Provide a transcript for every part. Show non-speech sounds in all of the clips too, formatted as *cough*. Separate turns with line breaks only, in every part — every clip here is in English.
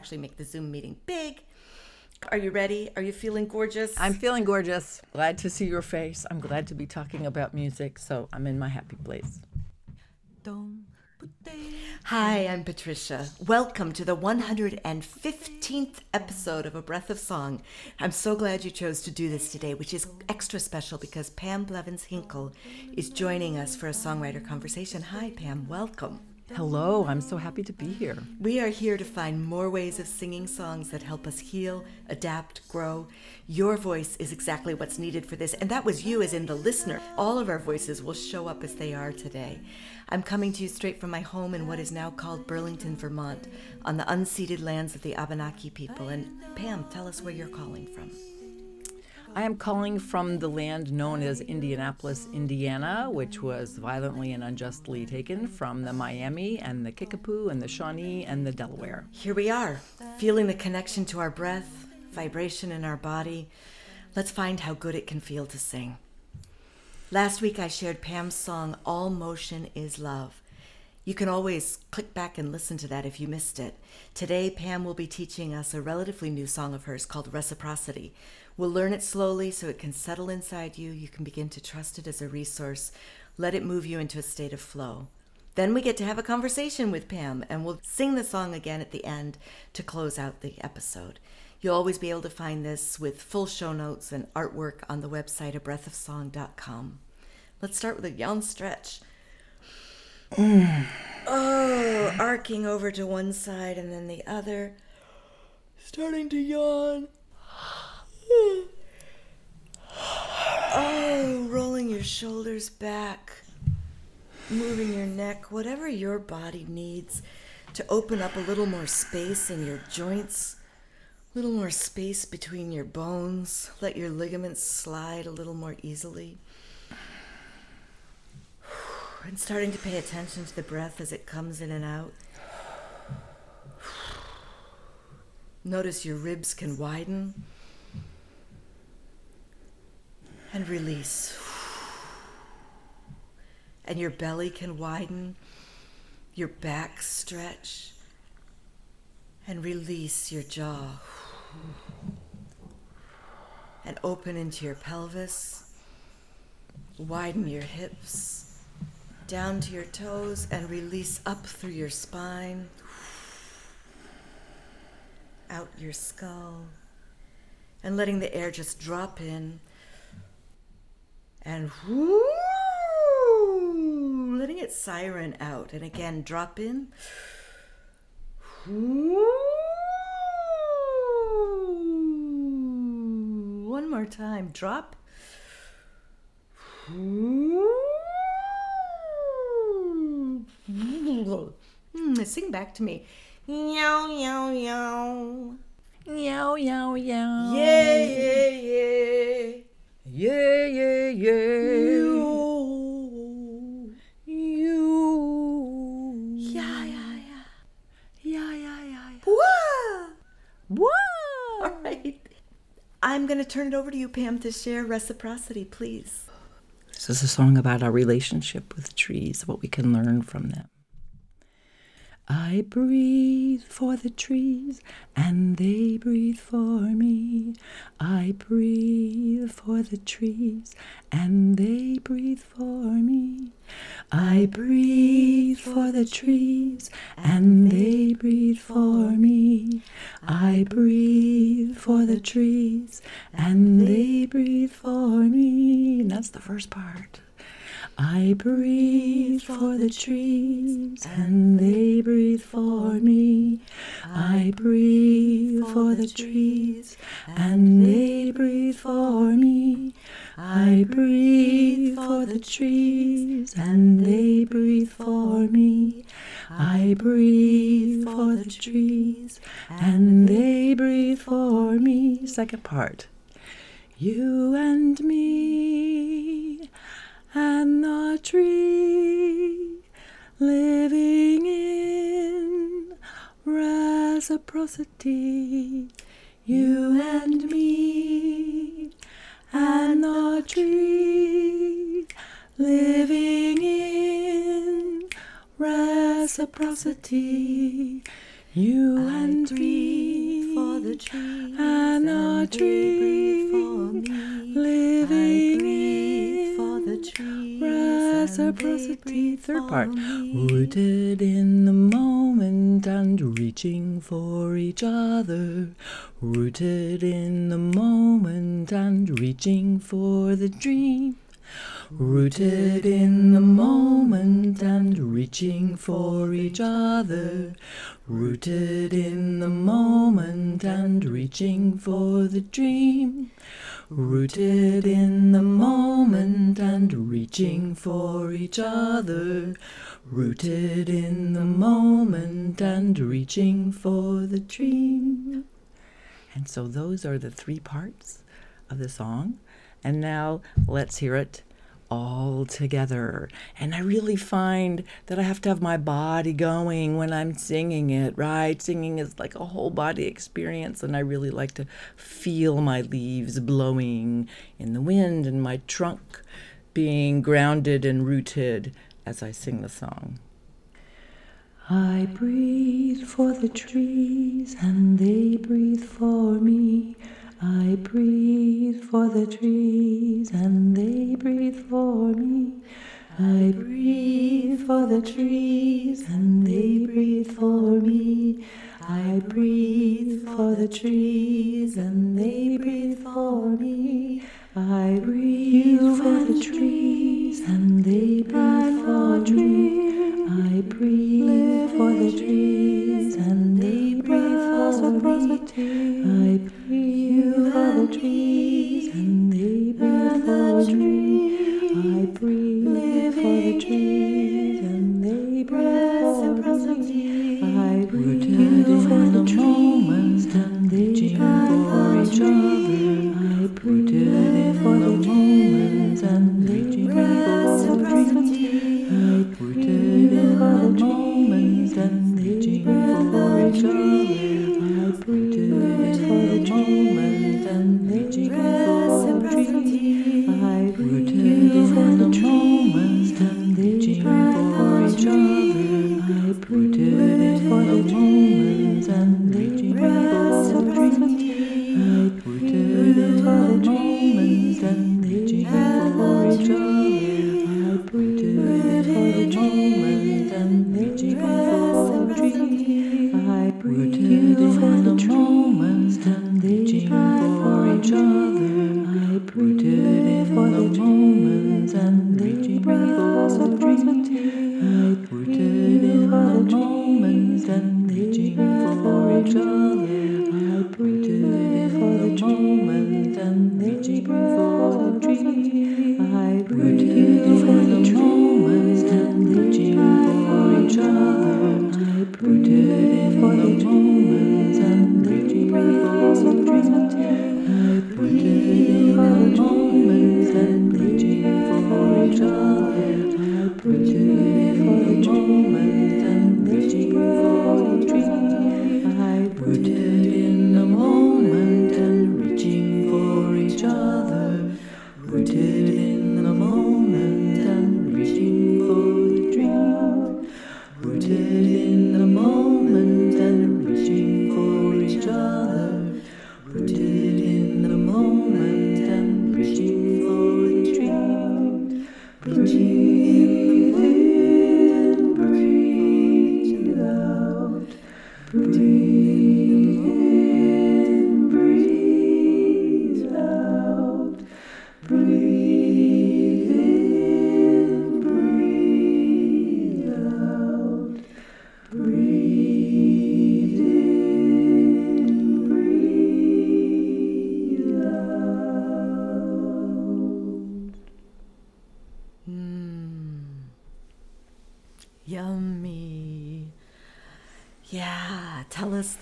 actually make the Zoom meeting big. Are you ready? Are you feeling gorgeous?
I'm feeling gorgeous. Glad to see your face. I'm glad to be talking about music, so I'm in my happy place.
Hi, I'm Patricia. Welcome to the 115th episode of A Breath of Song. I'm so glad you chose to do this today, which is extra special because Pam Blevins Hinkle is joining us for a songwriter conversation. Hi, Pam. Welcome.
Hello, I'm so happy to be here.
We are here to find more ways of singing songs that help us heal, adapt, grow. Your voice is exactly what's needed for this, and that was you as in the listener. All of our voices will show up as they are today. I'm coming to you straight from my home in what is now called Burlington, Vermont, on the unceded lands of the Abenaki people. And Pam, tell us where you're calling from.
I am calling from the land known as Indianapolis, Indiana, which was violently and unjustly taken from the Miami and the Kickapoo and the Shawnee and the Delaware.
Here we are, feeling the connection to our breath, vibration in our body. Let's find how good it can feel to sing. Last week I shared Pam's song, All Motion is Love. You can always click back and listen to that if you missed it. Today, Pam will be teaching us a relatively new song of hers called Reciprocity. We'll learn it slowly so it can settle inside you. You can begin to trust it as a resource, let it move you into a state of flow. Then we get to have a conversation with Pam, and we'll sing the song again at the end to close out the episode. You'll always be able to find this with full show notes and artwork on the website abreathofsong.com. Let's start with a yawn stretch. *sighs* Oh, arcing over to one side and then the other. Starting to yawn. Oh, rolling your shoulders back, moving your neck, whatever your body needs to open up a little more space in your joints, a little more space between your bones, let your ligaments slide a little more easily. And starting to pay attention to the breath as it comes in and out. Notice your ribs can widen and release. And your belly can widen, your back stretch, and release your jaw. And open into your pelvis, widen your hips down to your toes and release up through your spine, out your skull, and letting the air just drop in and whoo, letting it siren out. And again, drop in. Whoo. One more time, drop. Sing back to me. Yow, yow, yow.
Yow, yow, yow.
Yeah, yeah, yeah.
Yeah, yeah, yeah.
You.
You.
Yeah, yeah, yeah.
Yeah, yeah, yeah.
Whoa.
Whoa! *laughs*
All right. I'm going to turn it over to you, Pam, to share reciprocity, please.
This is a song about our relationship with trees, what we can learn from them. I breathe for the trees, and they breathe for me. I breathe for the trees, and they breathe for me. I breathe for the trees, and they breathe for me. I breathe for the trees, and they breathe for me. And that's the first part. I breathe for the trees and they breathe for me. I breathe for the trees and they breathe for me. I breathe for the trees and they breathe for me. I breathe for the trees and they breathe for me. Second part. You and me and the tree living in reciprocity. You and me and the tree living in reciprocity. You I and me for the
trees and our dream for me.
Living in for the
trees
reciprocity. Third part. Rooted in the moment and reaching for each other. Rooted in the moment and reaching for the dream. Rooted in the moment and reaching for each other. Rooted in the moment and reaching for the dream. Rooted in the moment and reaching for each other. Rooted in the moment and reaching for the dream. And so those are the three parts of the song. And now let's hear it all together. And I really find that I have to have my body going when I'm singing it, right? Singing is like a whole body experience, and I really like to feel my leaves blowing in the wind and my trunk being grounded and rooted as I sing the song. I breathe for the trees and they breathe for me. I breathe for the trees and they breathe for me. I breathe for the trees and they breathe for me. I breathe for the trees and they breathe for me. I breathe for the trees and they breathe for me. I breathe for the trees and they breathe for me. I breathe for the trees and they breathe for me. I breathe for the trees and they breathe for me. I breathe for the trees and they breathe for each other. I breathe for the trees and for me. I breathe for the trees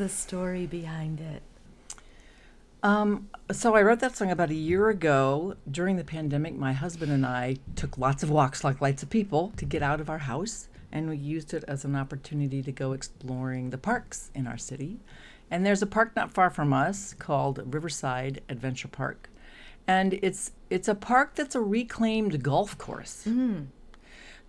the
story behind it.
Um, so I wrote that song about a year ago during the pandemic. My husband and I took lots of walks like lots of people to get out of our house, and we used it as an opportunity to go exploring the parks in our city. And there's a park not far from us called Riverside Adventure Park, and it's it's a park that's a reclaimed golf course.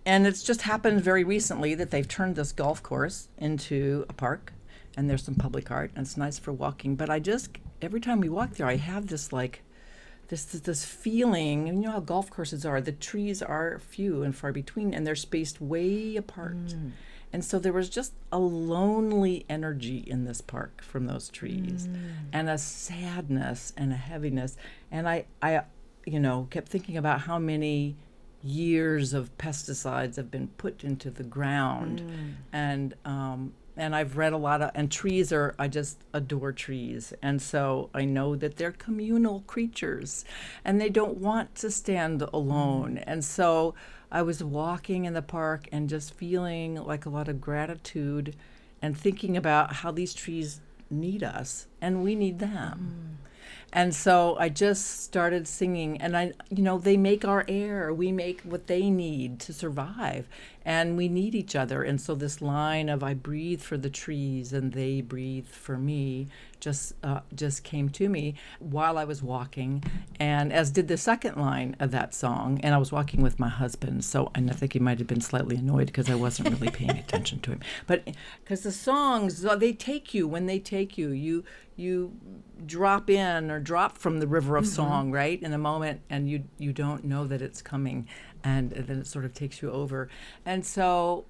And it's just happened very recently that they've turned this golf course into a park, and there's some public art, and it's nice for walking. But I just every time we walk there, I have this like this this feeling. And you know how golf courses are. The trees are few and far between, and they're spaced way apart. Mm. And so there was just a lonely energy in this park from those trees, mm. and a sadness and a heaviness. And I, I, you know, kept thinking about how many years of pesticides have been put into the ground, mm. and um, and I've read a lot of and trees are I just adore trees and so I know that they're communal creatures and they don't want to stand alone and so I was walking in the park and just feeling like a lot of gratitude and thinking about how these trees need us and we need them. Mm. And so I just started singing, and I, you know, they make our air. We make what they need to survive, and we need each other. And so this line of "I breathe for the trees, and they breathe for me" just uh, just came to me while I was walking, and as did the second line of that song. And I was walking with my husband, so and I think he might have been slightly annoyed because I wasn't really paying attention to him. But because the songs uh, they take you when they take you, you you drop in or drop from the river of mm-hmm. song right in a moment, and you you don't know that it's coming, and then it sort of takes you over. And so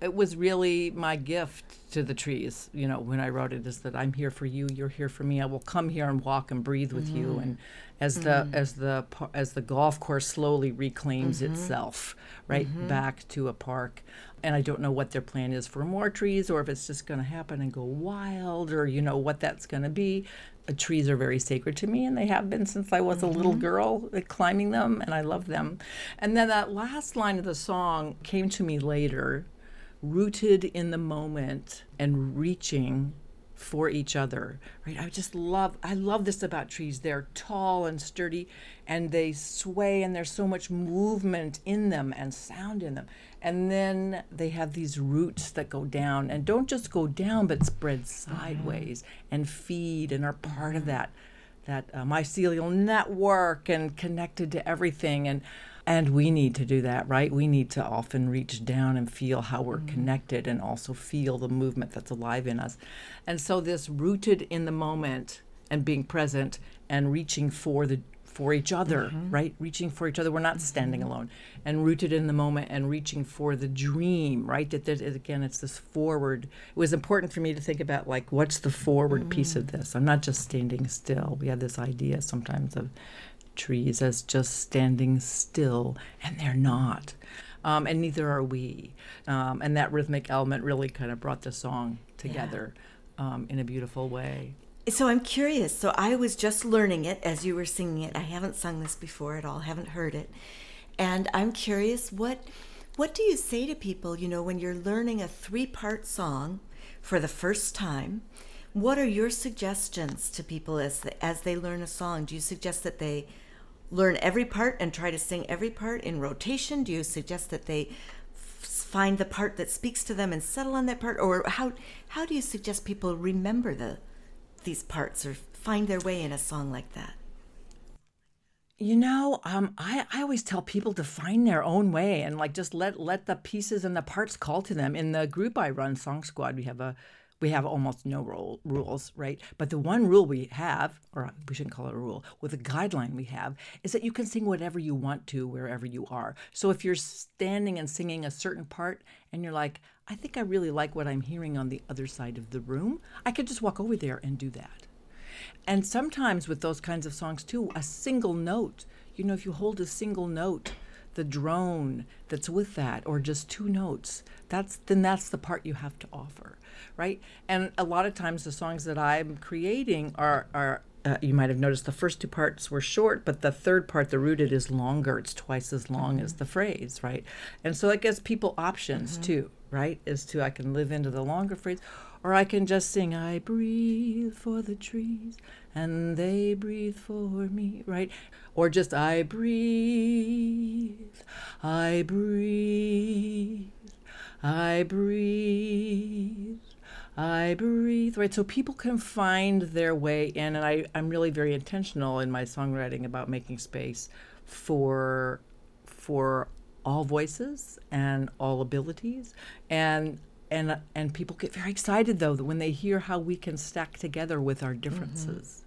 it was really my gift to the trees you know when i wrote it is that i'm here for you you're here for me i will come here and walk and breathe with mm-hmm. you and as mm-hmm. the as the as the golf course slowly reclaims mm-hmm. itself right mm-hmm. back to a park and i don't know what their plan is for more trees or if it's just going to happen and go wild or you know what that's going to be trees are very sacred to me and they have been since i was a little mm-hmm. girl uh, climbing them and i love them. And then that last line of the song came to me later rooted in the moment and reaching for each other right? I just love i love this about trees. They're tall and sturdy and they sway and there's so much movement in them and sound in them and then they have these roots that go down and don't just go down but spread sideways mm-hmm. and feed and are part of that that uh, mycelial network and connected to everything and and we need to do that, right? We need to often reach down and feel how we're mm-hmm. connected and also feel the movement that's alive in us. And so this rooted in the moment and being present and reaching for the for each other, mm-hmm. right? Reaching for each other. We're not standing mm-hmm. alone. And rooted in the moment and reaching for the dream, right? That, that again, it's this forward. It was important for me to think about like, what's the forward mm. piece of this? I'm not just standing still. We have this idea sometimes of trees as just standing still, and they're not. Um, and neither are we. Um, and that rhythmic element really kind of brought the song together yeah. um, in a beautiful way.
So I'm curious. So I was just learning it as you were singing it. I haven't sung this before at all. Haven't heard it, and I'm curious what what do you say to people? You know, when you're learning a three part song for the first time, what are your suggestions to people as the, as they learn a song? Do you suggest that they learn every part and try to sing every part in rotation? Do you suggest that they find the part that speaks to them and settle on that part, or how how do you suggest people remember the these parts or find their way in a song like that?
You know, um, I, I always tell people to find their own way and like just let let the pieces and the parts call to them. In the group I run, SongSquad, we have a we have almost no rule, rules, right? But the one rule we have, or we shouldn't call it a rule, with a guideline we have, is that you can sing whatever you want to wherever you are. So if you're standing and singing a certain part and you're like, I think I really like what I'm hearing on the other side of the room, I could just walk over there and do that. And sometimes with those kinds of songs too, a single note, you know, if you hold a single note, the drone that's with that, or just two notes, that's then that's the part you have to offer right? And a lot of times the songs that I'm creating are are uh, you might have noticed the first two parts were short, but the third part, the rooted, is longer. It's twice as long mm-hmm. as the phrase, right? And so it gives people options mm-hmm. too, right? Is to I can live into the longer phrase, or I can just sing, I breathe for the trees and they breathe for me, right? Or just I breathe, I breathe, I breathe. I breathe, right? So people can find their way in, and I, I'm really very intentional in my songwriting about making space for for all voices and all abilities, and and and people get very excited though that when they hear how we can stack together with our differences. Mm-hmm.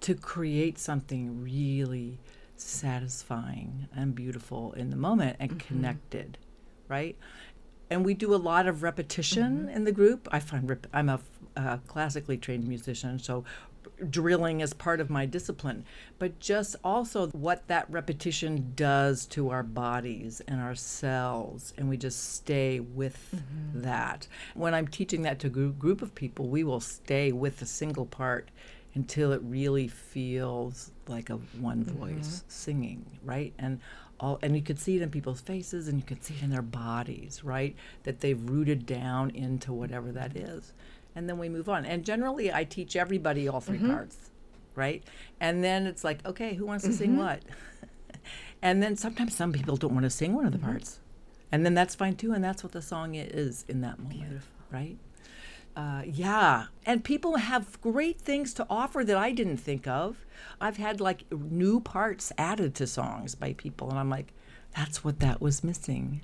to create something really satisfying and beautiful in the moment and mm-hmm. connected, right? And we do a lot of repetition mm-hmm. in the group. I find rep- I'm a uh, classically trained musician, so drilling as part of my discipline, but just also what that repetition does to our bodies and our cells, and we just stay with mm-hmm. that. When I'm teaching that to a group of people, we will stay with a single part until it really feels like a one voice mm-hmm. singing, right? And all and you could see it in people's faces and you could see it in their bodies, right? That they've rooted down into whatever that is. And then we move on. And generally I teach everybody all 3 mm-hmm. parts, right? And then it's like, okay, who wants to mm-hmm. sing what? *laughs* and then sometimes some people don't want to sing one of the mm-hmm. parts. And then that's fine too, and that's what the song is in that moment, Beautiful. right? Uh, yeah, and people have great things to offer that I didn't think of. I've had like new parts added to songs by people, and I'm like, that's what that was missing.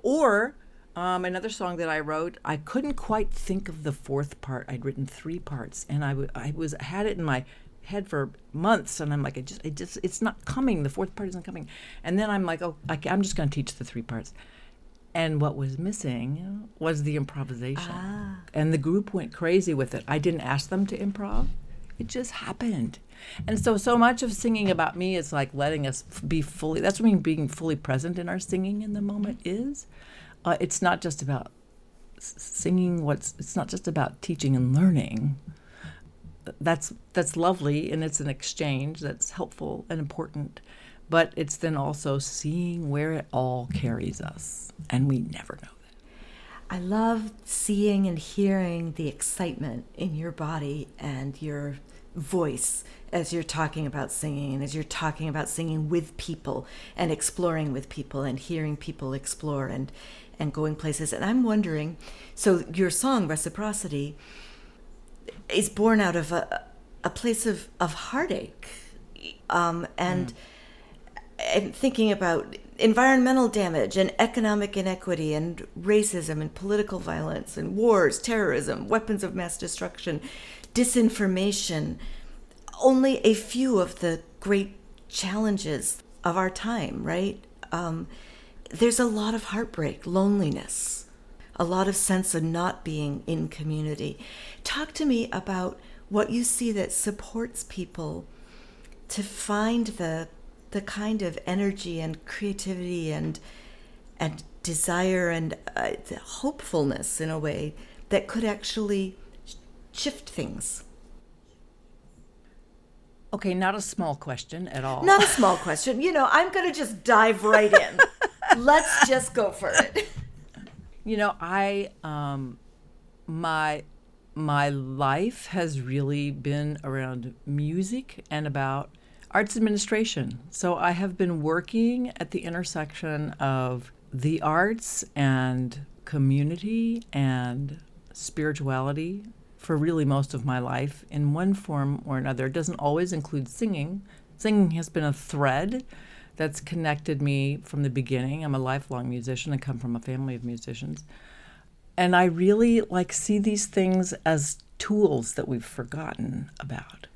Or um, another song that I wrote, I couldn't quite think of the fourth part. I'd written three parts, and I, w- I was had it in my head for months, and I'm like, it just, it just, it's not coming. The fourth part isn't coming, and then I'm like, oh, I, I'm just going to teach the three parts. And what was missing was the improvisation. Ah. And the group went crazy with it. I didn't ask them to improv, it just happened. And so, so much of singing about me is like letting us be fully, that's what I mean, being fully present in our singing in the moment is. Uh, it's not just about singing what's, it's not just about teaching and learning. That's, that's lovely and it's an exchange that's helpful and important but it's then also seeing where it all carries us, and we never know that.
I love seeing and hearing the excitement in your body and your voice as you're talking about singing and as you're talking about singing with people and exploring with people and hearing people explore and and going places. And i'm wondering so your song reciprocity is born out of a, a place of, of heartache. Um, and mm. And thinking about environmental damage and economic inequity and racism and political violence and wars, terrorism, weapons of mass destruction, disinformation, only a few of the great challenges of our time, right? Um, there's a lot of heartbreak, loneliness, a lot of sense of not being in community. Talk to me about what you see that supports people to find the the kind of energy and creativity and and desire and uh, hopefulness in a way that could actually shift things.
Okay, not a small question at all.
Not a small question. You know, I'm going to just dive right in. Let's just go for it.
You know, I um my my life has really been around music and about arts administration. So I have been working at the intersection of the arts and community and spirituality for really most of my life in one form or another. It doesn't always include singing. Singing has been a thread that's connected me from the beginning. I'm a lifelong musician I come from a family of musicians. And I really like see these things as tools that we've forgotten about.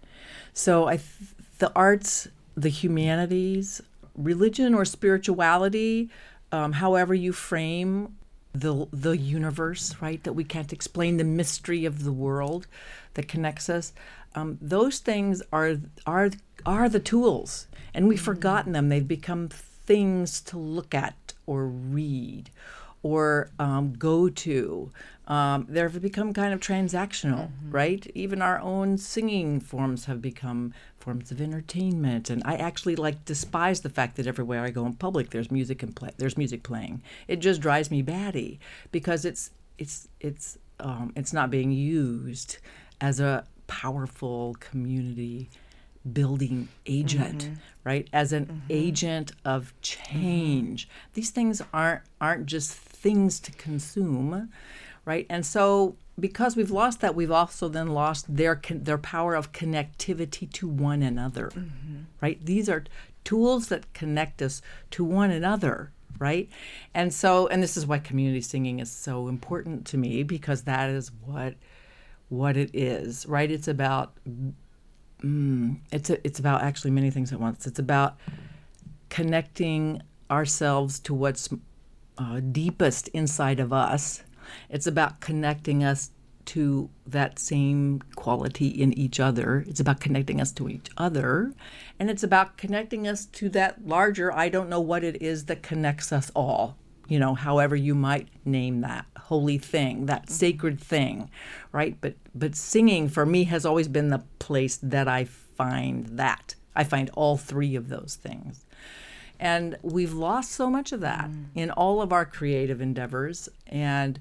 So I th- the arts, the humanities, religion or spirituality, um, however you frame the the universe, right? That we can't explain the mystery of the world that connects us. Um, those things are are are the tools, and we've mm-hmm. forgotten them. They've become things to look at or read or um, go to. Um, they've become kind of transactional, mm-hmm. right? Even our own singing forms have become forms of entertainment. And I actually like despise the fact that everywhere I go in public, there's music and play, there's music playing. It just drives me batty because it's it's it's um, it's not being used as a powerful community building agent, mm-hmm. right? As an mm-hmm. agent of change. Mm-hmm. These things aren't aren't just things to consume, right? And so because we've lost that, we've also then lost their their power of connectivity to one another, mm-hmm. right? These are tools that connect us to one another, right? And so, and this is why community singing is so important to me because that is what what it is, right? It's about mm, it's a, it's about actually many things at once. It's about connecting ourselves to what's uh, deepest inside of us. It's about connecting us to that same quality in each other. It's about connecting us to each other. And it's about connecting us to that larger, I don't know what it is that connects us all, you know, however you might name that holy thing, that sacred thing, right? But but singing for me has always been the place that I find that. I find all three of those things. And we've lost so much of that mm. in all of our creative endeavors. And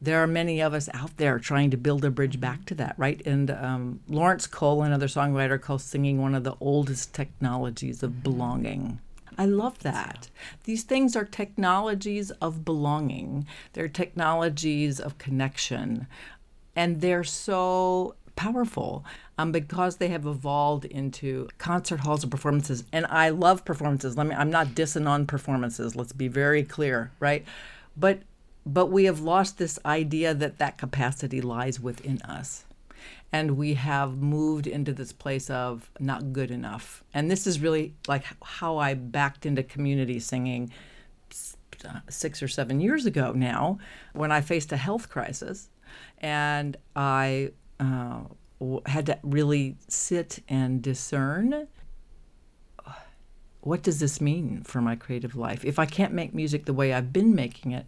there are many of us out there trying to build a bridge back to that, right? And um, Laurence Cole, another songwriter, calls singing one of the oldest technologies of mm-hmm. belonging. I love that. These things are technologies of belonging, they're technologies of connection, and they're so powerful um, because they have evolved into concert halls and performances. And I love performances. Let me. I'm not dissing on performances. Let's be very clear, right? But but we have lost this idea that that capacity lies within us. And we have moved into this place of not good enough. And this is really like how I backed into community singing six or seven years ago now when I faced a health crisis. And I uh, had to really sit and discern what does this mean for my creative life? If I can't make music the way I've been making it,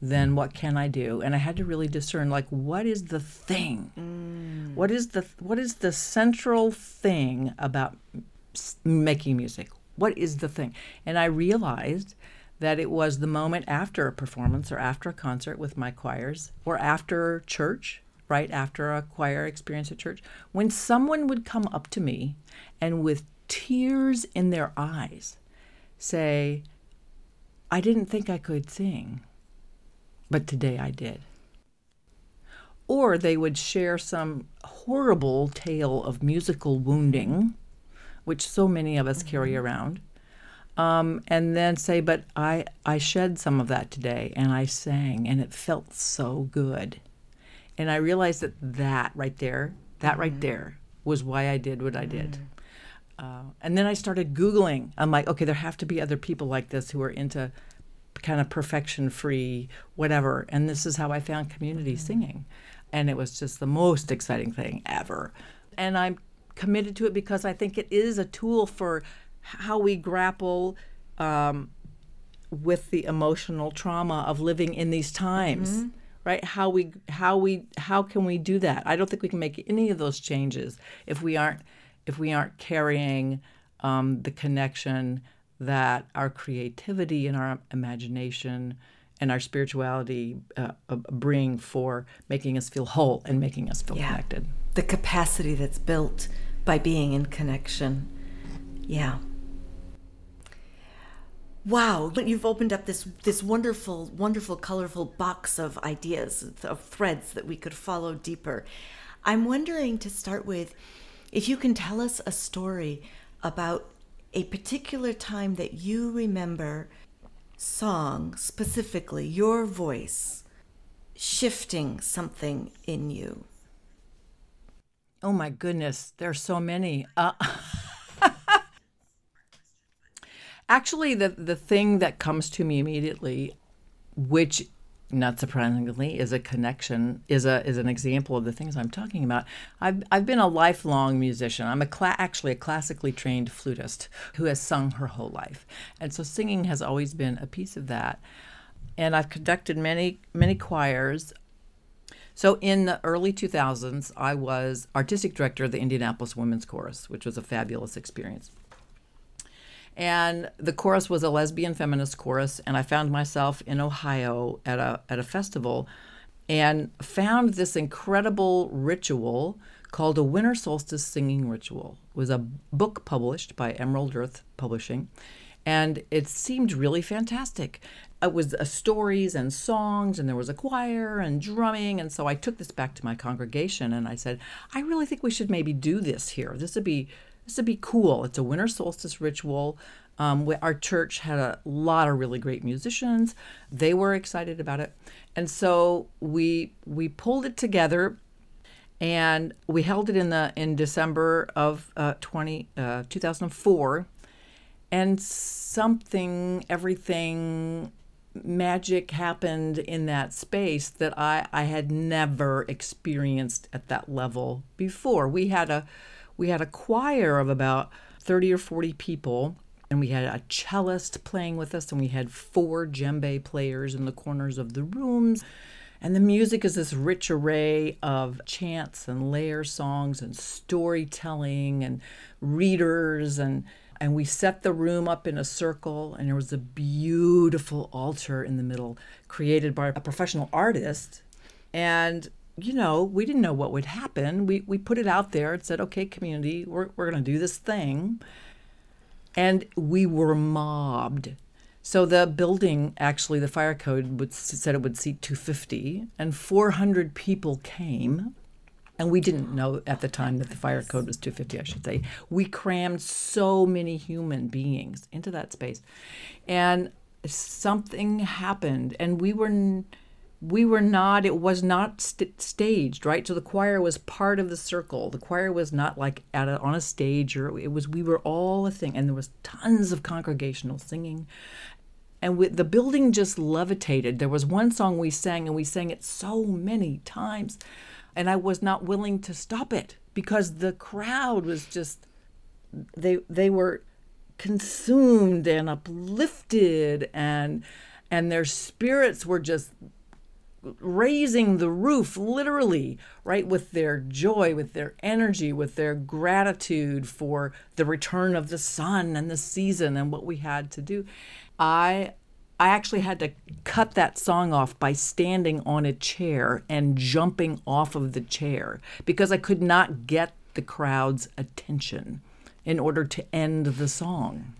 then what can I do? And I had to really discern like what is the thing? Mm. What is the what is the central thing about making music? What is the thing? And I realized that it was the moment after a performance or after a concert with my choirs or after church, right after a choir experience at church, when someone would come up to me and with tears in their eyes say, I didn't think I could sing but today I did. Or they would share some horrible tale of musical wounding, which so many of us mm-hmm. carry around, um, and then say, "But I I shed some of that today, and I sang, and it felt so good." And I realized that that right there, that mm-hmm. right there, was why I did what I did. Mm-hmm. Uh, and then I started Googling. I'm like, okay, there have to be other people like this who are into kind of perfection free, whatever. And this is how I found community mm-hmm. singing. And it was just the most exciting thing ever. And I'm committed to it because I think it is a tool for how we grapple um, with the emotional trauma of living in these times. Mm-hmm. Right? How we how we how can we do that? I don't think we can make any of those changes if we aren't if we aren't carrying um, the connection that our creativity and our imagination and our spirituality uh, bring for making us feel whole and making us feel yeah. connected.
The capacity that's built by being in connection. Yeah. Wow, you've opened up this this wonderful, wonderful, colorful box of ideas, of threads that we could follow deeper. I'm wondering to start with if you can tell us a story about a particular time that you remember song specifically your voice shifting something in you
oh my goodness there's so many uh, *laughs* actually the the thing that comes to me immediately which not surprisingly, is a connection, is a is an example of the things I'm talking about. I've I've been a lifelong musician. I'm a cla- actually a classically trained flutist who has sung her whole life, and so singing has always been a piece of that. And I've conducted many many choirs. So in the early 2000s, I was artistic director of the Indianapolis Women's Chorus, which was a fabulous experience. And the chorus was a lesbian feminist chorus, and I found myself in Ohio at a at a festival, and found this incredible ritual called a winter solstice singing ritual. It was a book published by Emerald Earth Publishing, and it seemed really fantastic. It was uh, stories and songs, and there was a choir and drumming. And so I took this back to my congregation and I said, I really think we should maybe do this here. This would be would be cool. It's a winter solstice ritual. Um, our church had a lot of really great musicians. They were excited about it, and so we we pulled it together. and we held it in the in December of uh, 20, uh, 2004 and something everything magic happened in that space that I, I had never experienced at that level before. We had a we had a choir of about 30 or 40 people and we had a cellist playing with us and we had four djembe players in the corners of the rooms. And the music is this rich array of chants and layer songs and storytelling and readers and and we set the room up in a circle and there was a beautiful altar in the middle created by a professional artist. And you know we didn't know what would happen. We, we put it out there and said okay community we're, we're going to do this thing. And we were mobbed. So the building actually the fire code would, said it would seat 250 and 400 people came and we didn't know at the time that the fire code was 250 i should say. We crammed so many human beings into that space. And something happened and we were we were not it was not st- staged right? So the choir was part of the circle. The choir was not like at a, on a stage or it was we were all a thing. And there was tons of congregational singing. And the building just levitated. There was one song we sang and we sang it so many times. And I was not willing to stop it because the crowd was just they they were consumed and uplifted and and their spirits were just raising the roof literally right with their joy with their energy with their gratitude for the return of the sun and the season and what we had to do i I actually had to cut that song off by standing on a chair and jumping off of the chair because I could not get the crowd's attention in order to end the song.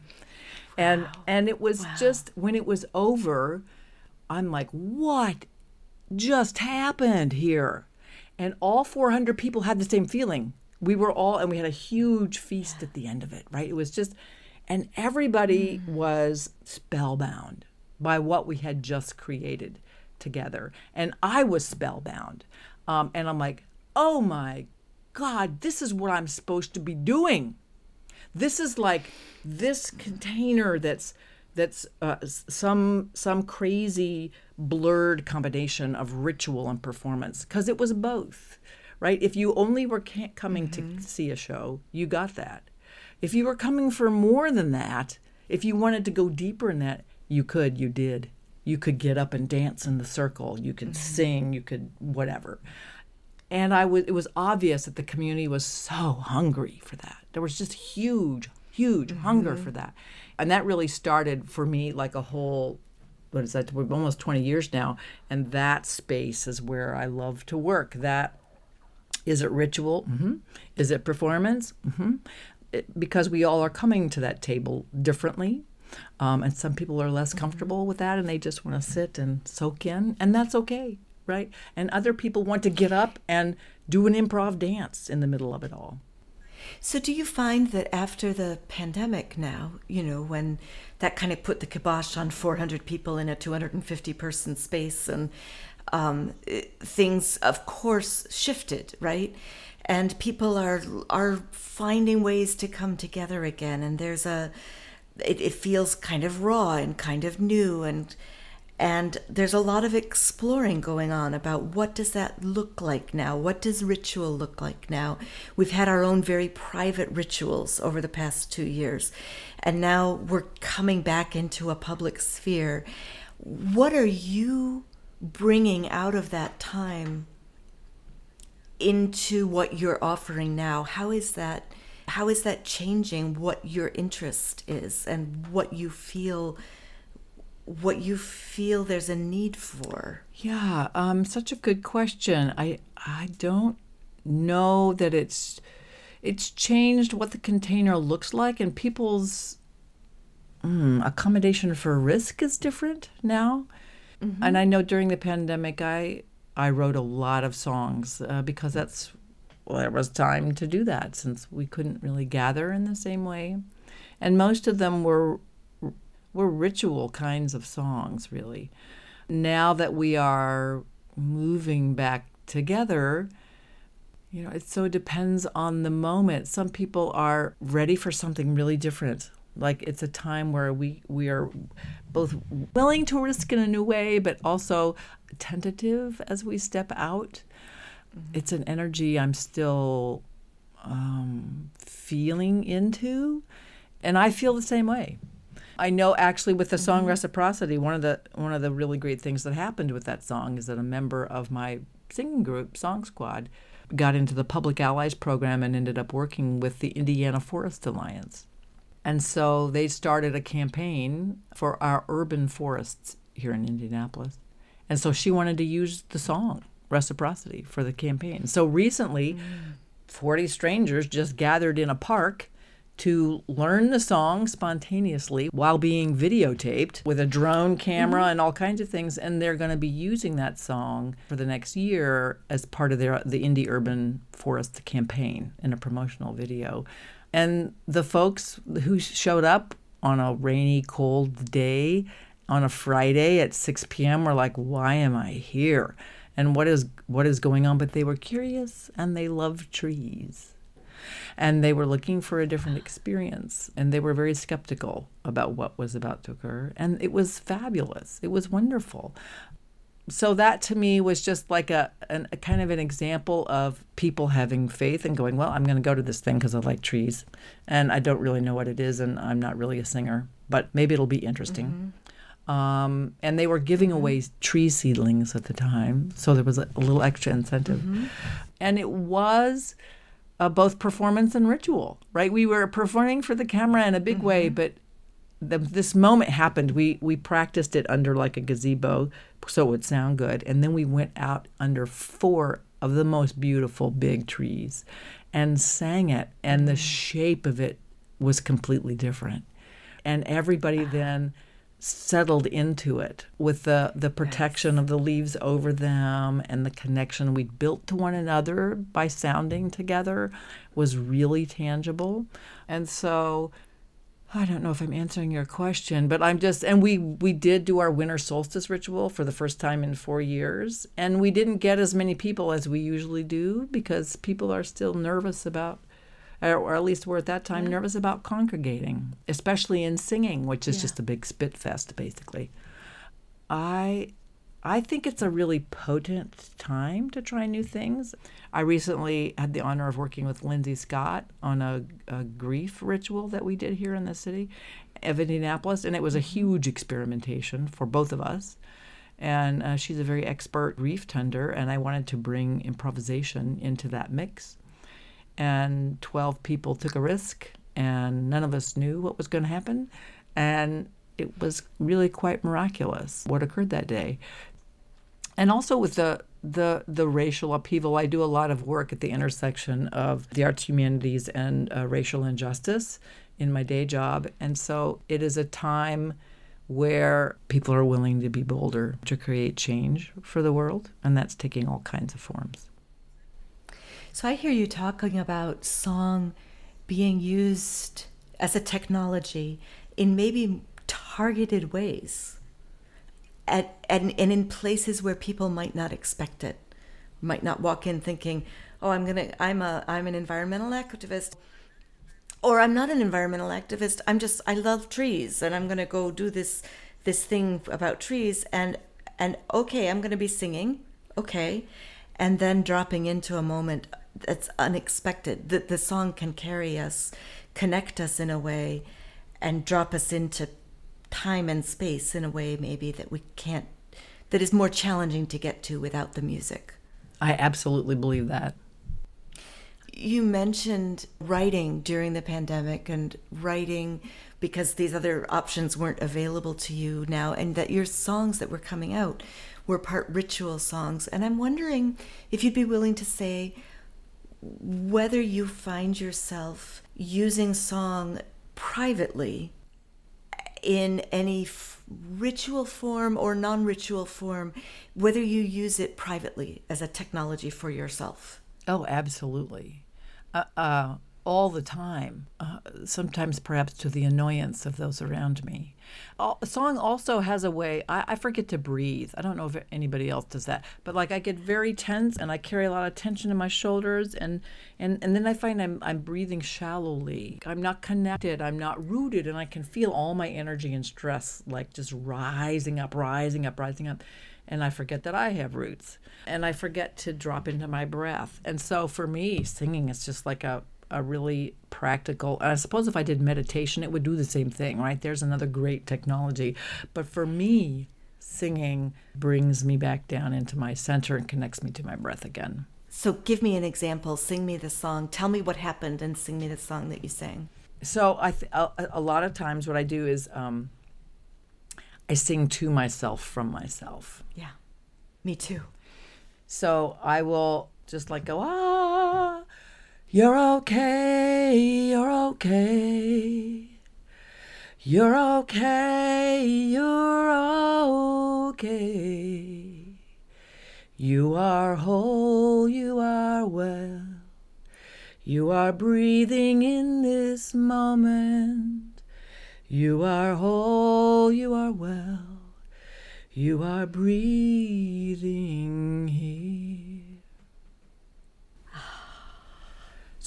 And wow. and it was wow. just when it was over, I'm like, what just happened here? And all 400 people had the same feeling. We were all, and we had a huge feast yeah. at the end of it, right? It was just, and everybody mm. was spellbound by what we had just created together. And I was spellbound. Um, and I'm like, oh my God, this is what I'm supposed to be doing. This is like this container that's that's uh, some some crazy blurred combination of ritual and performance because it was both right if you only were coming mm-hmm. to see a show you got that if you were coming for more than that if you wanted to go deeper in that you could, you did. You could get up and dance in the circle. You could mm-hmm. sing. You could whatever. And I was. It was obvious that the community was so hungry for that. There was just huge, huge mm-hmm. hunger for that, and that really started for me like a whole. What is that? We're almost twenty years now, and that space is where I love to work. That is it ritual? Mm-hmm. Is it performance? Mm-hmm. It, because we all are coming to that table differently um, and some people are less comfortable with that and they just want to sit and soak in, and that's okay, right? And other people want to get up and do an improv dance in the middle of it all.
So, do you find that after the pandemic now, you know, when that kind of put the kibosh on 400 people in a 250 person space and um, things, of course, shifted, right? And people are are finding ways to come together again, and there's a it, it feels kind of raw and kind of new and and there's a lot of exploring going on about what does that look like now? What does ritual look like now? We've had our own very private rituals over the past two years. And now we're coming back into a public sphere. What are you bringing out of that time into what you're offering now? How is that how is that changing what your interest is and what you feel what you feel there's a need for
yeah um, such a good question i i don't know that it's it's changed what the container looks like and people's mm, accommodation for risk is different now mm-hmm. and i know during the pandemic i i wrote a lot of songs uh, because that's well, there was time to do that since we couldn't really gather in the same way. And most of them were were ritual kinds of songs, really. Now that we are moving back together, You know, it so depends on the moment. Some people are ready for something really different. Like it's a time where we we are both willing to risk in a new way, but also tentative as we step out. Mm-hmm. It's an energy I'm still um, feeling into, and I feel the same way. I know actually with the song mm-hmm. Reciprocity, one of the one of the really great things that happened with that song is that a member of my singing group, SongSquad, got into the Public Allies program and ended up working with the Indiana Forest Alliance. And so they started a campaign for our urban forests here in Indianapolis. And so she wanted to use the song Reciprocity for the campaign. So recently, mm. 40 strangers just gathered in a park to learn the song spontaneously while being videotaped with a drone camera mm-hmm. and all kinds of things and they're going to be using that song for the next year as part of their the Indy urban forest campaign in a promotional video. And the folks who showed up on a rainy cold day on a friday at 6 p.m were like why am i here? And what is what is going on? But they were curious and they love trees and they were looking for a different experience and they were very skeptical about what was about to occur and it was fabulous it was wonderful so that to me was just like a, an, a kind of an example of people having faith and going well i'm going to go to this thing because i like trees and i don't really know what it is and i'm not really a singer but maybe it'll be interesting mm-hmm. Um, and they were giving mm-hmm. away tree seedlings at the time, so there was a, a little extra incentive. Mm-hmm. And it was uh, both performance and ritual, right? We were performing for the camera in a big mm-hmm. way, but the, this moment happened. We we practiced it under like a gazebo, so it would sound good, and then we went out under four of the most beautiful big trees, and sang it, and the mm-hmm. shape of it was completely different, and everybody then settled into it with the, the protection yes. of the leaves over them and the connection we built to one another by sounding together was really tangible. And so I don't know if I'm answering your question, but I'm just and we we did do our winter solstice ritual for the first time in 4 years and we didn't get as many people as we usually do because people are still nervous about or at least were at that time nervous about congregating, especially in singing, which is yeah. just a big spit fest, basically. I I think it's a really potent time to try new things. I recently had the honor of working with Lindsay Scott on a, a grief ritual that we did here in the city of Indianapolis, and it was a mm-hmm. huge experimentation for both of us. And uh, she's a very expert grief tender, and I wanted to bring improvisation into that mix and 12 people took a risk, and none of us knew what was going to happen. And it was really quite miraculous what occurred that day. And also with the the the racial upheaval, I do a lot of work at the intersection of the arts, humanities, and uh, racial injustice in my day job, and so it is a time where people are willing to be bolder to create change for the world, and that's taking all kinds of forms.
So I hear you talking about song being used as a technology in maybe targeted ways at, and, and in places where people might not expect it. Might not walk in thinking oh i'm gonna i'm a i'm an environmental activist or i'm not an environmental activist. I'm just i love trees and i'm gonna go do this this thing about trees and and okay i'm gonna be singing okay and then dropping into a moment that's unexpected. That the song can carry us, connect us in a way, and drop us into time and space in a way maybe that we can't, that is more challenging to get to without the music.
I absolutely believe that.
You mentioned writing during the pandemic and writing because these other options weren't available to you now, and that your songs that were coming out were part ritual songs. And I'm wondering if you'd be willing to say whether you find yourself using song privately in any f- ritual form or non ritual form, whether you use it privately as a technology for yourself.
Oh, absolutely. Uh, uh, all the time, uh, sometimes perhaps to the annoyance of those around me. A song also has a way, I, I, forget to breathe. I don't know if anybody else does that, but like I get very tense and I carry a lot of tension in my shoulders, and, and, and then I find I'm, I'm breathing shallowly. I'm not connected, I'm not rooted, and I can feel all my energy and stress like just rising up, rising up, rising up and I forget that I have roots and I forget to drop into my breath. And so for me, singing is just like a, a really practical and I suppose if I did meditation it would do the same thing, right? There's another great technology. But for me, singing brings me back down into my center and connects me to my breath again.
So give me an example, sing me the song, tell me what happened and sing me the song that you sang.
So I th- a, a, lot of times what I do is um, I sing to myself from myself.
Yeah, me too.
So I will just like go, ah, you're okay, you're okay. You're okay, you're okay. You are whole, you are well. You are breathing in this moment. You are whole, you are well, you are breathing here.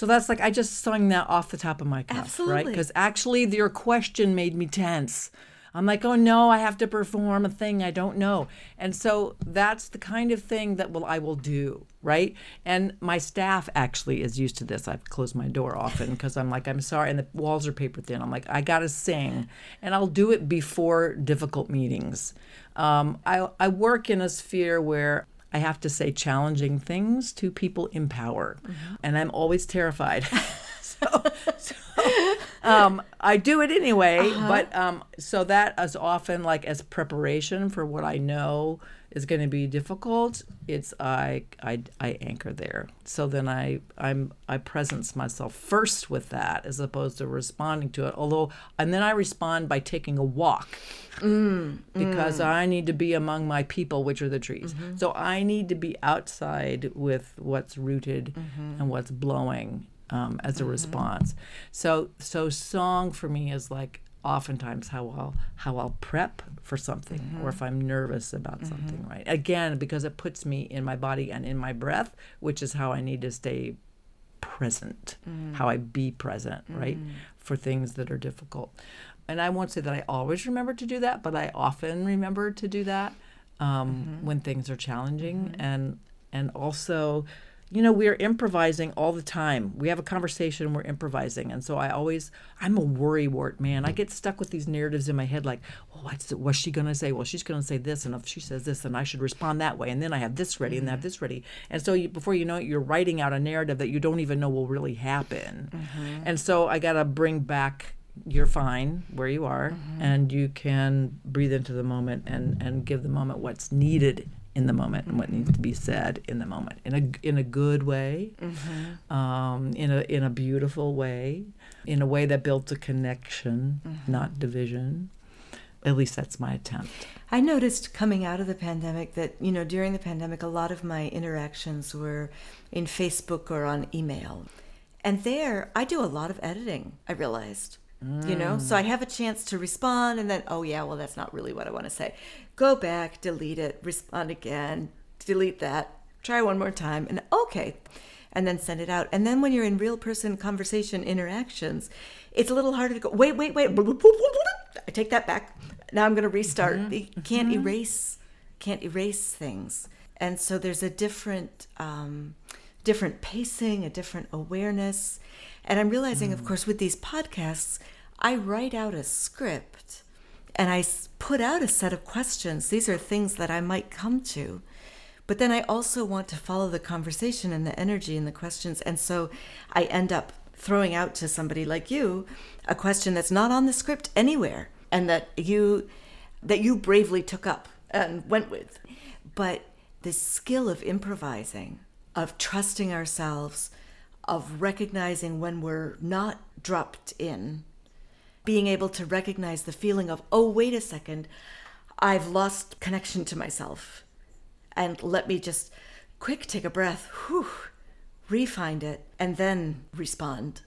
So that's like I just sung that off the top of my cuff,
Absolutely.
right? Because actually, your question made me tense. I'm like, oh no, I have to perform a thing I don't know. And so that's the kind of thing that will I will do, right? And my staff actually is used to this. I've closed my door often *laughs* because I'm like, I'm sorry, and the walls are paper thin. I'm like, I gotta sing, and I'll do it before difficult meetings. Um, I I work in a sphere where I have to say challenging things to people in power, mm-hmm. and I'm always terrified. *laughs* *laughs* so, so um, I do it anyway, uh-huh. but um, so that is often like as preparation for what I know is going to be difficult. It's I, I I anchor there. So then I I'm I presence myself first with that as opposed to responding to it. Although and then I respond by taking a walk. Mm, because mm. I need to be among my people, which are the trees. Mm-hmm. So I need to be outside with what's rooted mm-hmm. and what's blowing um, as a mm-hmm. response. So so song for me is like oftentimes how I'll how I'll prep for something mm-hmm. or if I'm nervous about mm-hmm. something, right? Again, because it puts me in my body and in my breath, which is how I need to stay present, mm. how I be present, right? Mm. For things that are difficult. And I won't say that I always remember to do that, but I often remember to do that um, mm-hmm. when things are challenging mm-hmm. and and also you know we're improvising all the time we have a conversation we're improvising and so i always i'm a worry wart man i get stuck with these narratives in my head like well what's, what's she going to say well she's going to say this and if she says this then i should respond that way and then i have this ready and I have mm-hmm. this ready and so you, before you know it you're writing out a narrative that you don't even know will really happen mm-hmm. and so i got to bring back you're fine where you are mm-hmm. and you can breathe into the moment and and give the moment what's needed in the moment and what needs to be said in the moment in a in a good way, mm-hmm. um, in a in a beautiful way, in a way that builds a connection, mm-hmm. not division. At least that's my attempt.
I noticed coming out of the pandemic that you know during the pandemic a lot of my interactions were in Facebook or on email, and there I do a lot of editing. I realized Mm. You know, so I have a chance to respond and then, oh, yeah, well, that's not really what I want to say. Go back, delete it, respond again, delete that, try one more time, and okay, and then send it out. And then when you're in real person conversation interactions, it's a little harder to go, wait, wait, wait, I take that back. Now I'm going to restart. Mm-hmm. You can't mm-hmm. erase, can't erase things. And so there's a different, um, different pacing, a different awareness and I'm realizing, mm. of course, with these podcasts, I write out a script and I put out a set of questions. These are things that I might come to. But then I also want to follow the conversation and the energy and the questions. And so I end up throwing out to somebody like you a question that's not on the script anywhere and that you that you bravely took up and went with. But the skill of improvising, of trusting ourselves, of recognizing when we're not dropped in, being able to recognize the feeling of, oh, wait a second, I've lost connection to myself. And let me just quick take a breath, whew, refind it, and then respond.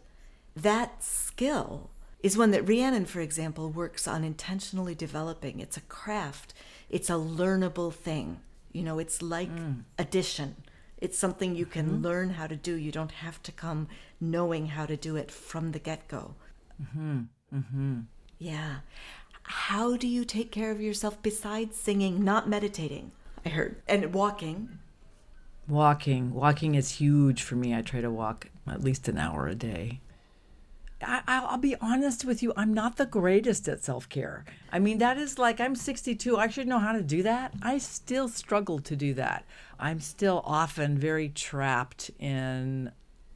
that skill is one that Rhiannon, for example, works on intentionally developing. It's a craft, it's a learnable thing. You know, it's like mm. addition. It's something you can learn how to do. You don't have to come knowing how to do it from the get go. Mm-hmm. Mm-hmm. Yeah. How do you take care of yourself besides singing, not meditating? I heard. And walking.
Walking. Walking is huge for me. I try to walk at least an hour a day. I, I'll I'll be honest with you. I'm not the greatest at self care. I mean, that is like I'm 62. I should know how to do that. I still struggle to do that. I'm still often very trapped in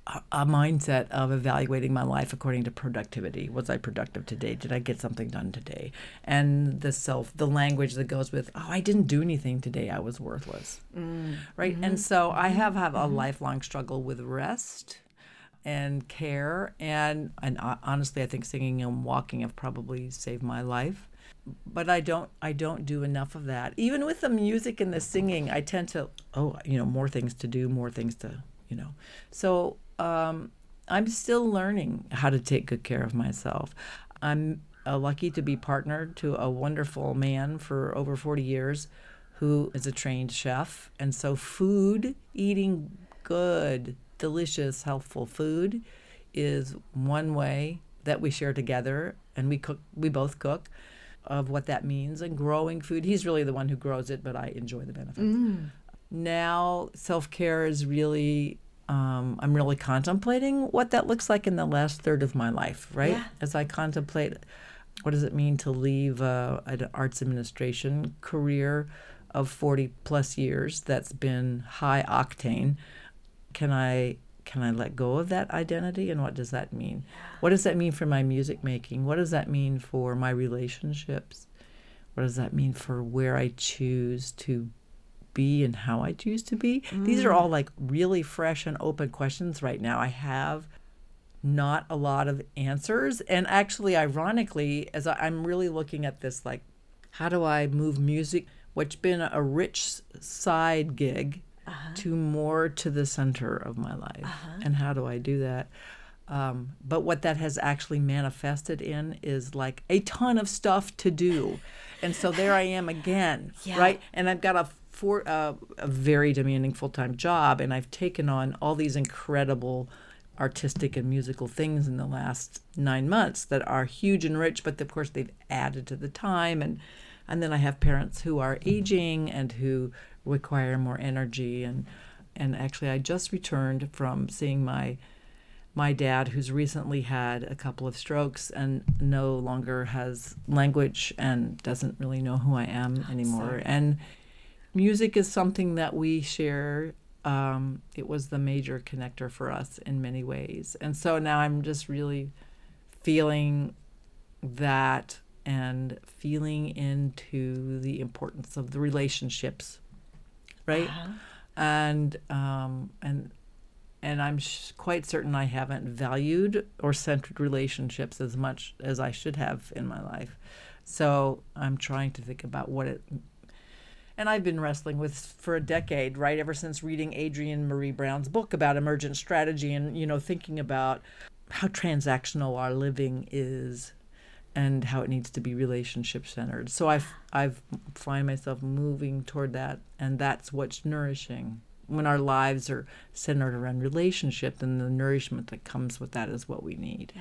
a, a mindset of evaluating my life according to productivity. Was I productive today? Did I get something done today? And the self, the language that goes with, oh, I didn't do anything today. I was worthless. Mm, right. And mm-hmm, so I mm-hmm, have have a mm-hmm. lifelong struggle with rest and care. And and honestly I think singing and walking have probably saved my life. But I don't I don't do enough of that. Even with the music and the singing I tend to oh you know more things to do more things to you know. So um, I'm still learning how to take good care of myself. I'm uh, lucky to be partnered to a wonderful man for over 40 years who is a trained chef. And so food eating good delicious, healthful food is one way that we share together, and we cook. We both cook. Of what that means and growing food. He's really the one who grows it, but I enjoy the benefits. Now, self care is really. Um, I'm really contemplating what that looks like in the last third of my life, right?
Yeah.
As I contemplate what does it mean to leave uh, an arts administration career of 40 plus years that's been high octane can i can i let go of that identity and what does that mean? What does that mean for my music making? What does that mean for my relationships? What does that mean for where i choose to be and how i choose to be? These are mm. all like really fresh and open questions right now. I have not a lot of answers. And actually, ironically, as I, I'm really looking at this, like, how do I move music, which been a rich side gig, to more to the center of my life? And how do I do that? Um, but what that has actually manifested in is like a ton of stuff to do. And so there I am again, *laughs*
Yeah.
right? And I've got a for uh, a very demanding full time job, and I've taken on all these incredible artistic and musical things in the last nine months that are huge and rich. But of course, they've added to the time, and and then I have parents who are aging and who require more energy, and and actually, I just returned from seeing my my dad, who's recently had a couple of strokes and no longer has language and doesn't really know who I am anymore. And music is something that we share. Um, it was the major connector for us in many ways. And so now I'm just really feeling that and feeling into the importance of the relationships, right? And um, and and I'm sh- quite certain I haven't valued or centered relationships as much as I should have in my life. So I'm trying to think about what it. And I've been wrestling with for a decade, right? Ever since reading Adrienne Maree Brown's book about emergent strategy, and you know, thinking about how transactional our living is, and how it needs to be relationship centered. So I've I've find myself moving toward that, and that's what's nourishing when our lives are centered around relationship, then the nourishment that comes with that is what we need.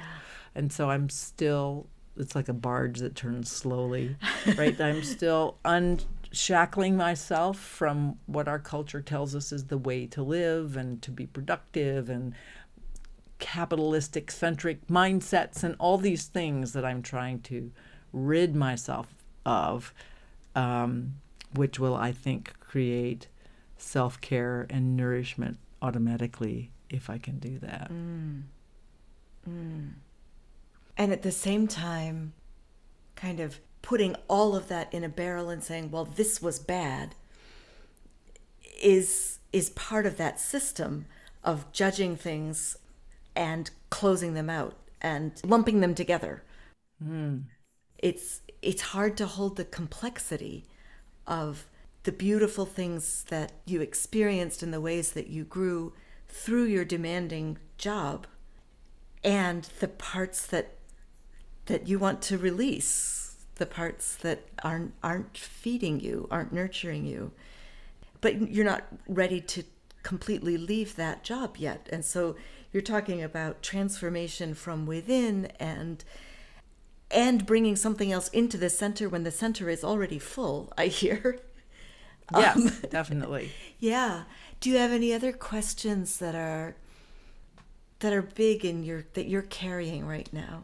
And so I'm still, it's like a barge that turns slowly, right? I'm still unshackling myself from what our culture tells us is the way to live and to be productive and capitalistic centric mindsets and all these things that I'm trying to rid myself of, um, which will, I think, create self care and nourishment automatically if I can do that.
And at the same time, kind of putting all of that in a barrel and saying, well, this was bad is is part of that system of judging things and closing them out and lumping them together. Hmm. It's it's hard to hold the complexity of the beautiful things that you experienced and the ways that you grew through your demanding job and the parts that that you want to release, the parts that aren't aren't feeding you, aren't nurturing you. But you're not ready to completely leave that job yet. And so you're talking about transformation from within and and bringing something else into the center when the center is already full, I hear.
Yes, um, definitely. *laughs*
Yeah. Do you have any other questions that are that are big in your that you're carrying right now?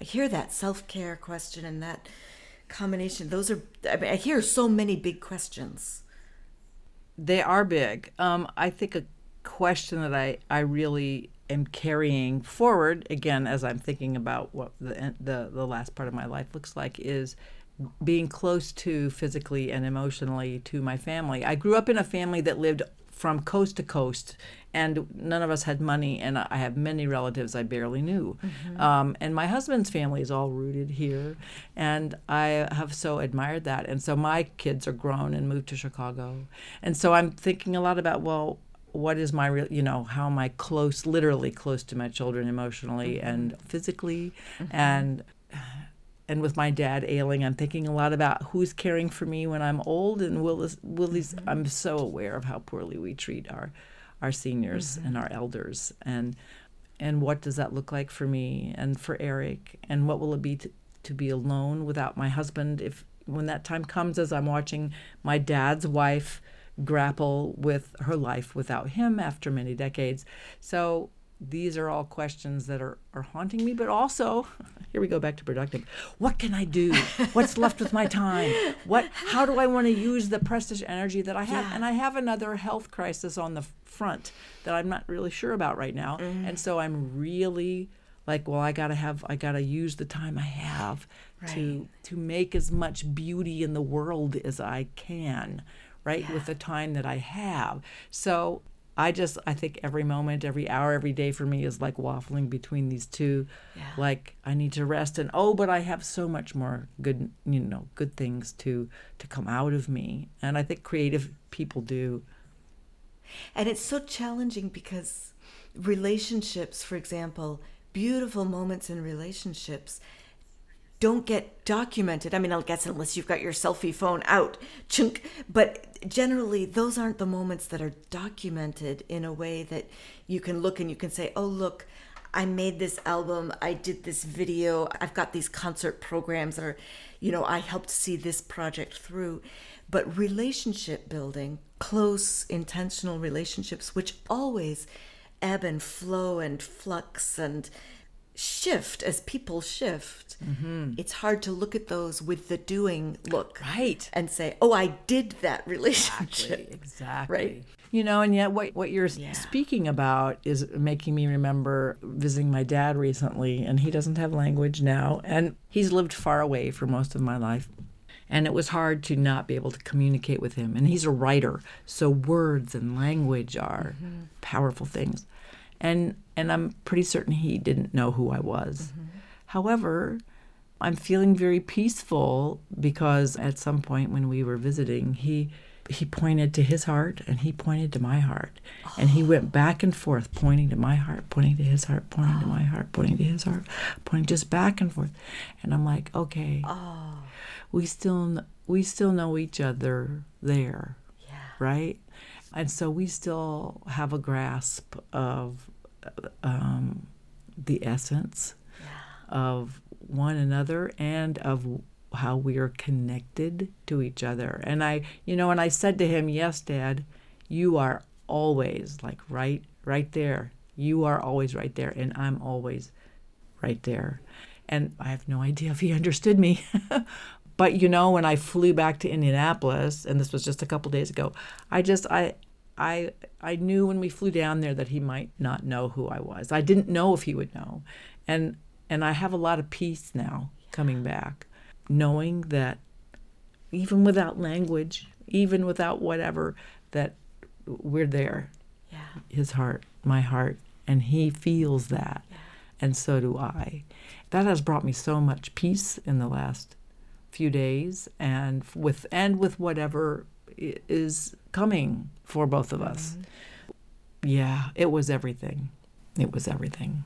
I hear that self-care question and that combination. Those are I, mean, I hear so many big questions.
They are big. Um, I think a question that I, I really am carrying forward again as I'm thinking about what the, the the last part of my life looks like is being close to physically and emotionally to my family. I grew up in a family that lived from coast to coast, and none of us had money. And I have many relatives I barely knew. Mm-hmm. Um, and my husband's family is all rooted here, and I have so admired that. And so my kids are grown and moved to Chicago, and so I'm thinking a lot about well, what is my real you know how am i close literally close to my children emotionally mm-hmm. and physically mm-hmm. and and with my dad ailing, I'm thinking a lot about who's caring for me when I'm old. And will this, will these, mm-hmm. I'm so aware of how poorly we treat our, our seniors mm-hmm. and our elders. And, and what does that look like for me and for Eric? And what will it be to, to be alone without my husband if, when that time comes, as I'm watching my dad's wife grapple with her life without him after many decades. So these are all questions that are, are haunting me, but also, *laughs* here we go back to productive. What can I do? What's left with my time? What how do I want to use the precious energy that I have? Yeah. And I have another health crisis on the front that I'm not really sure about right now. Mm. And so I'm really like, well, I gotta have I gotta use the time I have right. to to make as much beauty in the world as I can right yeah. with the time that i have so I just I think every moment, every hour, every day for me is like waffling between these two. Yeah. Like I need to rest and oh, but I have so much more good you know, good things to to come out of me. And I think creative people do.
And it's so challenging because relationships, for example, beautiful moments in relationships don't get documented. I mean, I guess unless you've got your selfie phone out, chunk. But generally, those aren't the moments that are documented in a way that you can look and you can say, oh, look, I made this album, I did this video, I've got these concert programs are, you know, I helped see this project through. But relationship building, close, intentional relationships, which always ebb and flow and flux and shift as people shift mm-hmm. it's hard to look at those with the doing look
right
and say oh i did that *laughs* relationship
exactly, exactly. right you know and yet what, what you're yeah. speaking about is making me remember visiting my dad recently and he doesn't have language now and he's lived far away for most of my life and it was hard to not be able to communicate with him and he's a writer so words and language are mm-hmm. powerful things and and I'm pretty certain he didn't know who I was. Mm-hmm. However, I'm feeling very peaceful because at some point when we were visiting, he he pointed to his heart and he pointed to my heart. Oh. And he went *gasps* back and forth, pointing to my heart, pointing to his heart, pointing oh. to my heart, pointing to his heart, pointing just back and forth. And I'm like, okay, oh. we still we still know each other there, yeah. right? And so we still have a grasp of um, the essence yeah. of one another and of how we are connected to each other. And I, you know, and I said to him, "Yes, Dad, you are always like right, right there. You are always right there, and I'm always right there." And I have no idea if he understood me. *laughs* but you know, when I flew back to Indianapolis, and this was just a couple days ago, I just I I I knew when we flew down there that he might not know who I was. I didn't know if he would know. And and I have a lot of peace now coming back, knowing that even without language, even without whatever, that we're there. Yeah. His heart, my heart, and he feels that. Yeah. And so do I. That has brought me so much peace in the last few days and with and with whatever is coming for both of us. Mm-hmm. Yeah, it was everything. It was everything.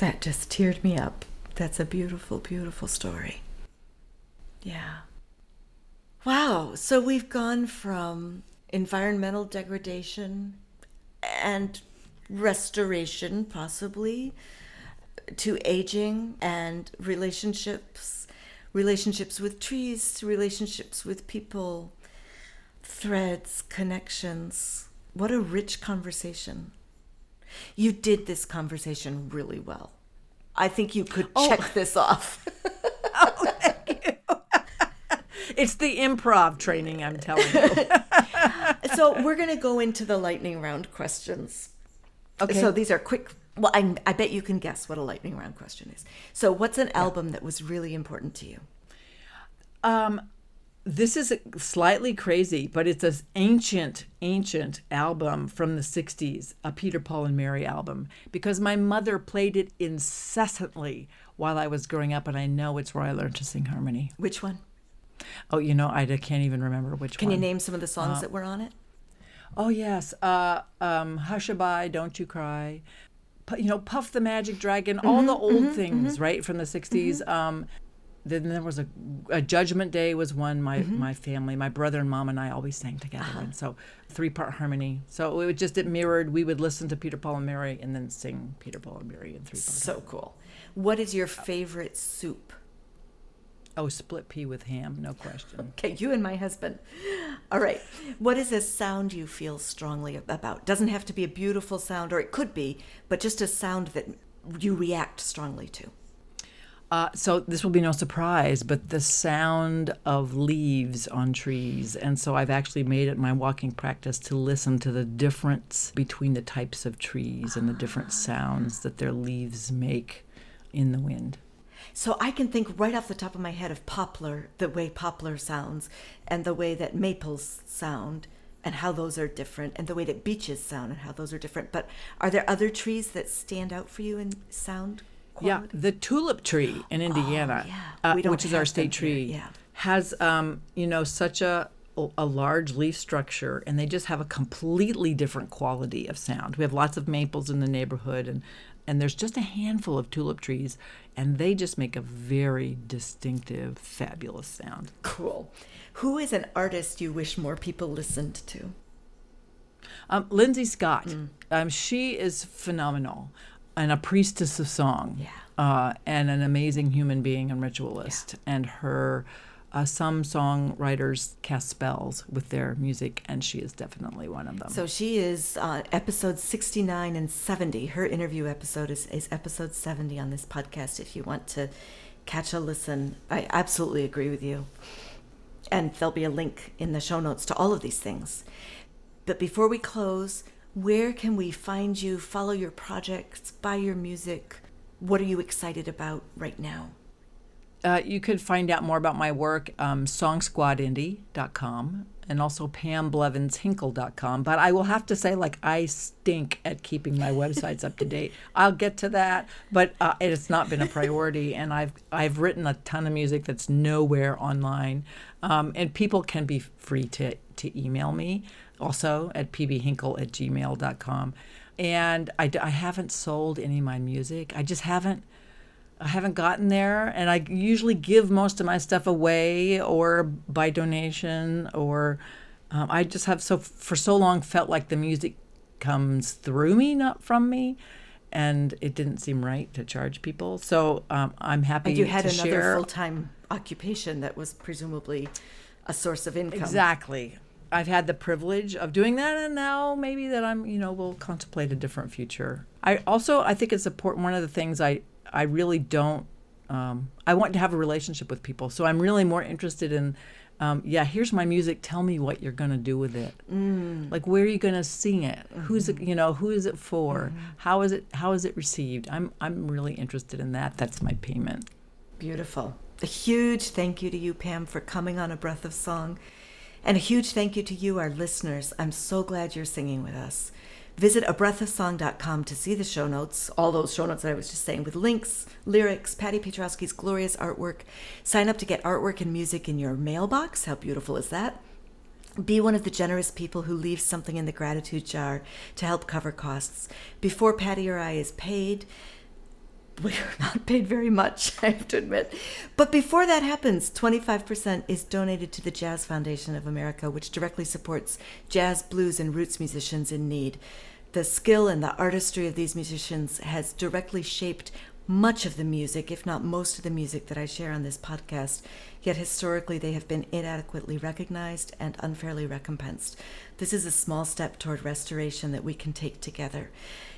That just teared me up. That's a beautiful, beautiful story. Yeah. Wow. So we've gone from environmental degradation and restoration, possibly, to aging and relationships, relationships with trees, relationships with people, threads, connections. What a rich conversation. You did this conversation really well. I think you could
Oh.
check this off. *laughs* oh, thank you. *laughs*
It's the improv training, I'm telling you. *laughs*
so we're going to go into the lightning round questions.
Okay.
So these are quick. Well, I, I bet you can guess what a lightning round question is. So, what's an album that was really important to you?
Um, this is slightly crazy, but it's an ancient, ancient album from the 60s, a Peter, Paul, and Mary album, because my mother played it incessantly while I was growing up, and I know it's where I learned to sing harmony.
Which one?
Oh, you know, I can't even remember which
Can
one.
Can you name some of the songs that were on it?
Oh, yes. Uh, um, Hushabye, Don't You Cry. You know, Puff the Magic Dragon, all the old things, right, from the 60s. Um, then there was a, a Judgment Day was one my mm-hmm. my family, my brother and mom and I always sang together, uh-huh. and so three part harmony. So it just it mirrored. We would listen to Peter Paul and Mary and then sing Peter Paul and Mary in three part.
So cool. What is your favorite soup?
Oh, split pea with ham, no question. *laughs*
Okay, you and my husband. All right. What is a sound you feel strongly about? Doesn't have to be a beautiful sound, or it could be, but just a sound that you react strongly to.
Uh, so this will be no surprise, but the sound of leaves on trees. And so I've actually made it my walking practice to listen to the difference between the types of trees and the different sounds that their leaves make in the wind.
So I can think right off the top of my head of poplar, the way poplar sounds, and the way that maples sound, and how those are different, and the way that beeches sound, and how those are different. But are there other trees that stand out for you in sound?
Yeah, the tulip tree in Indiana,
yeah.
uh, which is our state
here,
tree,
yeah.
has um, you know such a a large leaf structure, and they just have a completely different quality of sound. We have lots of maples in the neighborhood, and and there's just a handful of tulip trees, and they just make a very distinctive, fabulous sound.
Cool. Who is an artist you wish more people listened to?
Um, Lindsay Scott,
Mm.
um, she is phenomenal and a priestess of song.
Yeah.
Uh, and an amazing human being and ritualist. And her, uh, some songwriters cast spells with their music, and she is definitely one of them.
So she is uh, episode 69 and 70. Her interview episode is, is episode 70 on this podcast if you want to catch a listen. I absolutely agree with you. And there'll be a link in the show notes to all of these things. But before we close, where can we find you, follow your projects, buy your music? What are you excited about right now?
Uh, you could find out more about my work, um, songsquadindie.com and also pamblevinshinkle.com. But I will have to say, like, I stink at keeping my websites up to *laughs* date. I'll get to that, but uh, it's not been a priority. And I've, I've written a ton of music that's nowhere online. Um, and people can be free to, to email me also at pbhinkle at gmail.com. And I, I haven't sold any of my music. I just haven't. I haven't gotten there, and I usually give most of my stuff away or by donation, or um, I just have so for so long felt like the music comes through me, not from me, and it didn't seem right to charge people. So um, I'm happy
And you had another full time occupation that was presumably a source of income.
Exactly. I've had the privilege of doing that, and now maybe that I'm, you know, will contemplate a different future. I also, I think it's important. One of the things I, I really don't, um, I want to have a relationship with people. So I'm really more interested in, um, yeah, here's my music. Tell me what you're going to do with it. Mm. Like, where are you going to sing it? Who's it, you know, who is it for? How is it, how is it received? I'm, I'm really interested in that. That's my payment.
Beautiful. A huge thank you to you, Pam, for coming on A Breath of Song. And a huge thank you to you, our listeners. I'm so glad you're singing with us. Visit abreathofsong.com to see the show notes, all those show notes that I was just saying, with links, lyrics, Patty Pietrowski's glorious artwork. Sign up to get artwork and music in your mailbox. How beautiful is that? Be one of the generous people who leaves something in the gratitude jar to help cover costs. Before Patty or I is paid, we're not paid very much, *laughs* I have to admit. But before that happens, 25% is donated to the Jazz Foundation of America, which directly supports jazz, blues, and roots musicians in need. The skill and the artistry of these musicians has directly shaped much of the music, if not most of the music that I share on this podcast, yet historically they have been inadequately recognized and unfairly recompensed. This is a small step toward restoration that we can take together.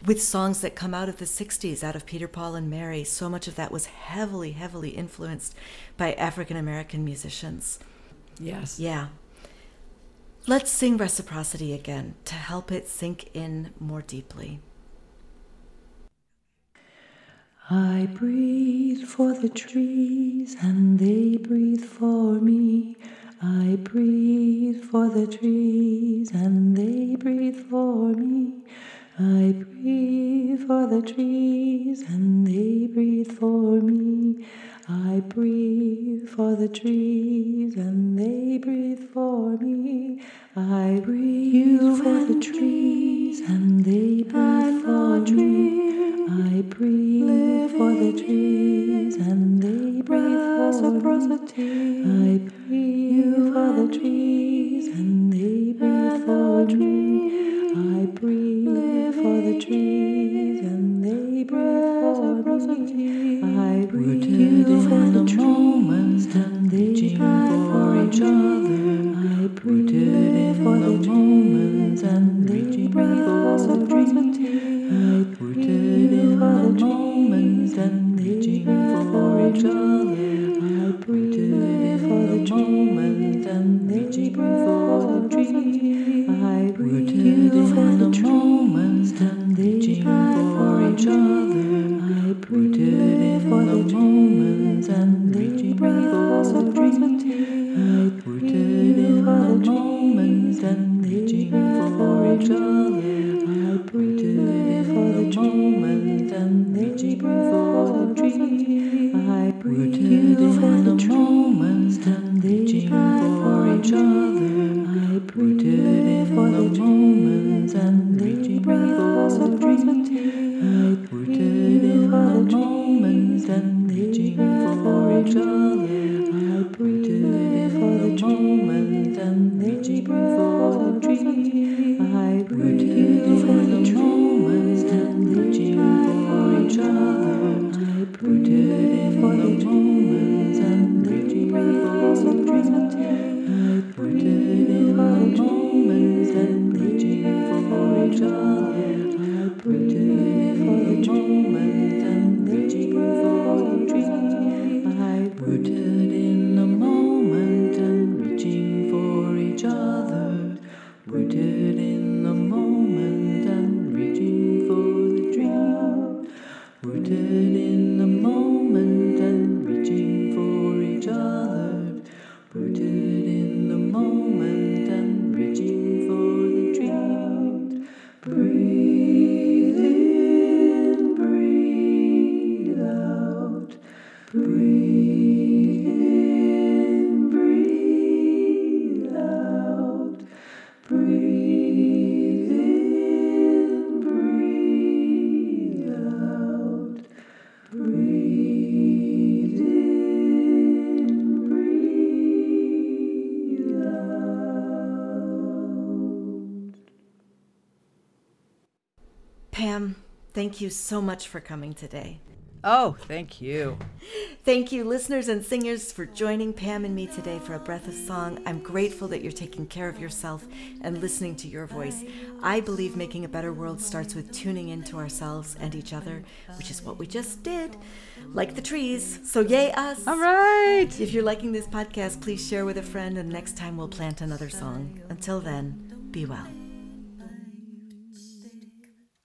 With songs that come out of the 60s, out of Peter, Paul, and Mary, so much of that was heavily, heavily influenced by African American musicians.
Yes.
Yeah. Let's sing reciprocity again to help it sink in more deeply.
I breathe for the trees and they breathe for me. I breathe for the trees and they breathe for me. I breathe for the trees and they breathe for me. I breathe for the trees and they breathe for me. I breathe for the trees and they breathe for me. I breathe for the trees and they breathe for me. I breathe for the trees and they breathe for me. I breathe for the trees I breathe for the trees and they breathe for each other. I breathe for the trees and they breathe for me. I breathe for the moments and reaching for each other. I breathe for the moments and reaching for the trees. I breathe for the moments and reaching for each other. And
thank you so much for coming today.
Oh, thank you. *laughs*
Thank you, listeners and singers, for joining Pam and me today for a breath of song. I'm grateful that you're taking care of yourself and listening to your voice. I believe making a better world starts with tuning into ourselves and each other, which is what we just did, like the trees. So, yay, us!
All right.
If you're liking this podcast, please share with a friend, and next time we'll plant another song. Until then, be well.